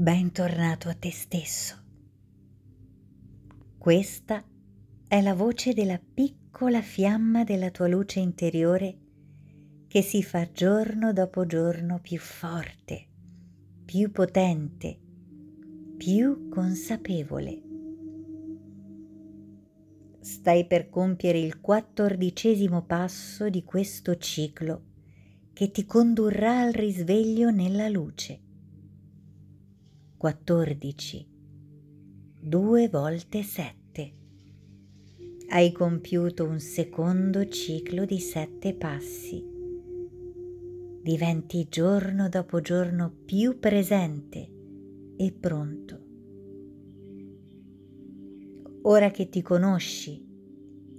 Bentornato a te stesso. Questa è la voce della piccola fiamma della tua luce interiore che si fa giorno dopo giorno più forte, più potente, più consapevole. Stai per compiere il quattordicesimo passo di questo ciclo che ti condurrà al risveglio nella luce. 14. 2 volte 7. Hai compiuto un secondo ciclo di sette passi. Diventi giorno dopo giorno più presente e pronto. Ora che ti conosci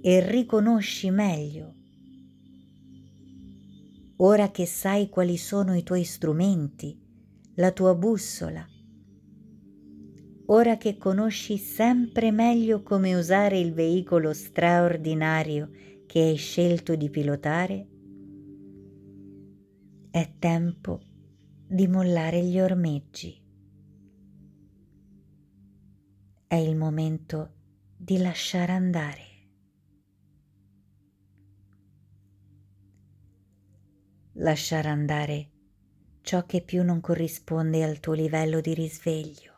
e riconosci meglio ora che sai quali sono i tuoi strumenti, la tua bussola, ora che conosci sempre meglio come usare il veicolo straordinario che hai scelto di pilotare, è tempo di mollare gli ormeggi. È il momento di lasciare andare. lasciare andare ciò che più non corrisponde al tuo livello di risveglio.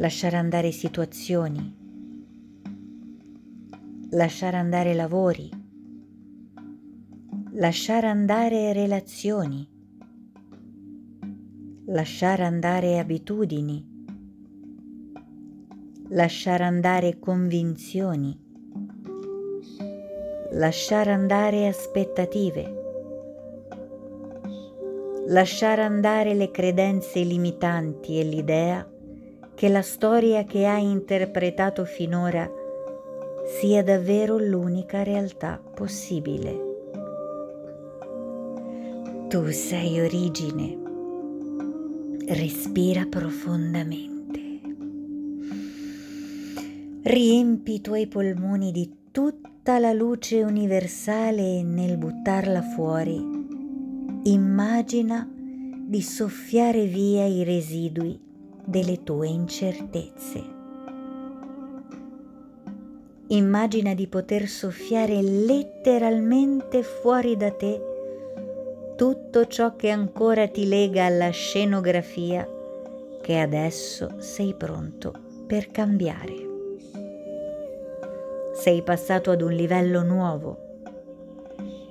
Lasciare andare situazioni, lasciare andare lavori, lasciare andare relazioni, lasciare andare abitudini, lasciare andare convinzioni. Lasciare andare aspettative, lasciare andare le credenze limitanti e l'idea che la storia che hai interpretato finora sia davvero l'unica realtà possibile. Tu sei origine. Respira profondamente. Riempi i tuoi polmoni di tutta la luce universale e nel buttarla fuori, immagina di soffiare via i residui delle tue incertezze. Immagina di poter soffiare letteralmente fuori da te tutto ciò che ancora ti lega alla scenografia che adesso sei pronto per cambiare sei passato ad un livello nuovo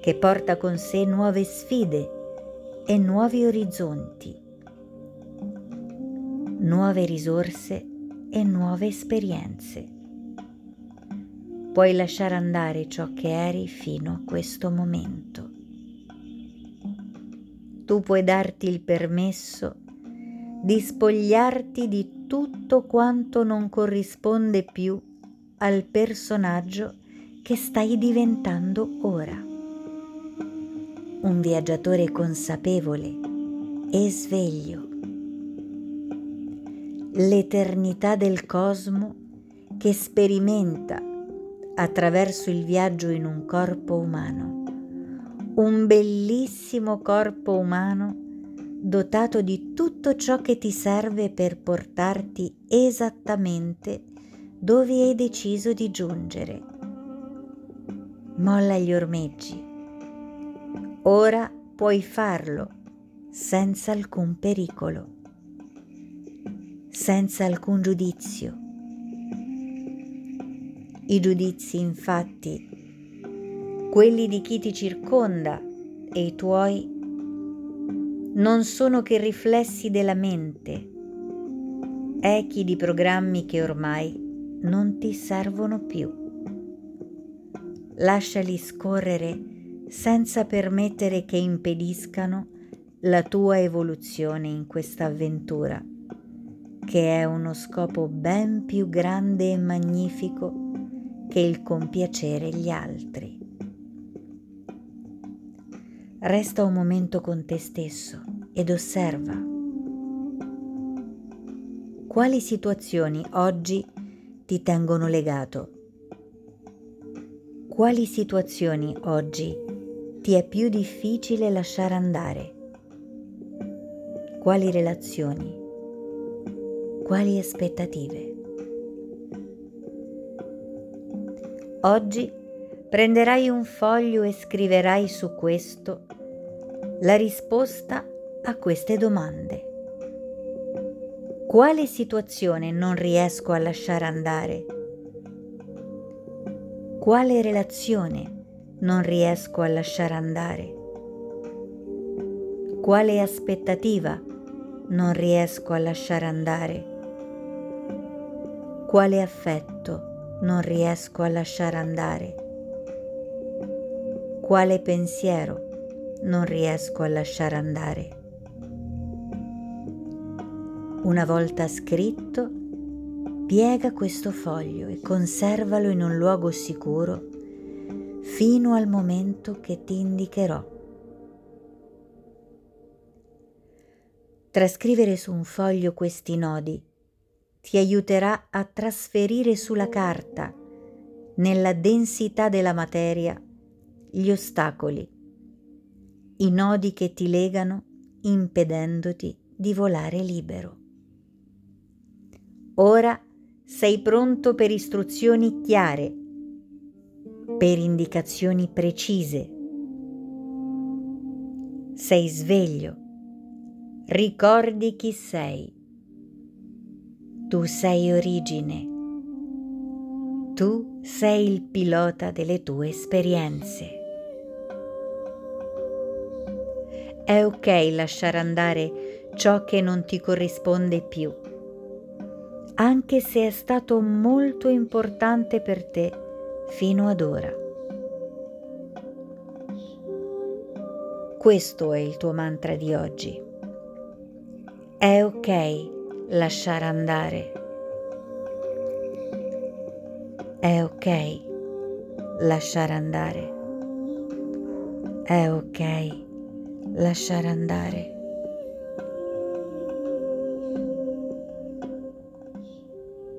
che porta con sé nuove sfide e nuovi orizzonti, nuove risorse e nuove esperienze. Puoi lasciare andare ciò che eri fino a questo momento. Tu puoi darti il permesso di spogliarti di tutto quanto non corrisponde più al personaggio che stai diventando ora. Un viaggiatore consapevole e sveglio. L'eternità del cosmo che sperimenta attraverso il viaggio in un corpo umano. Un bellissimo corpo umano dotato di tutto ciò che ti serve per portarti esattamente dove hai deciso di giungere. Molla gli ormeggi. Ora puoi farlo senza alcun pericolo, senza alcun giudizio. I giudizi infatti, quelli di chi ti circonda e i tuoi, non sono che riflessi della mente, echi di programmi che ormai non ti servono più. Lasciali scorrere senza permettere che impediscano la tua evoluzione in questa avventura, che è uno scopo ben più grande e magnifico che il compiacere gli altri. Resta un momento con te stesso ed osserva quali situazioni oggi ti tengono legato? Quali situazioni oggi ti è più difficile lasciare andare? quali relazioni, quali aspettative. Oggi prenderai un foglio e scriverai su questo la risposta a queste domande. Quale situazione non riesco a lasciare andare? Quale relazione non riesco a lasciare andare? Quale aspettativa non riesco a lasciare andare? Quale affetto non riesco a lasciare andare? Quale pensiero non riesco a lasciare andare? Una volta scritto, piega questo foglio e conservalo in un luogo sicuro fino al momento che ti indicherò. Trascrivere su un foglio questi nodi ti aiuterà a trasferire sulla carta, nella densità della materia, gli ostacoli, i nodi che ti legano impedendoti di volare libero. Ora sei pronto per istruzioni chiare, per indicazioni precise. Sei sveglio. Ricordi chi sei. Tu sei origine. Tu sei il pilota delle tue esperienze. È ok lasciare andare ciò che non ti corrisponde più anche se è stato molto importante per te fino ad ora. Questo è il tuo mantra di oggi. È ok lasciare andare. È ok lasciare andare. È ok lasciare andare.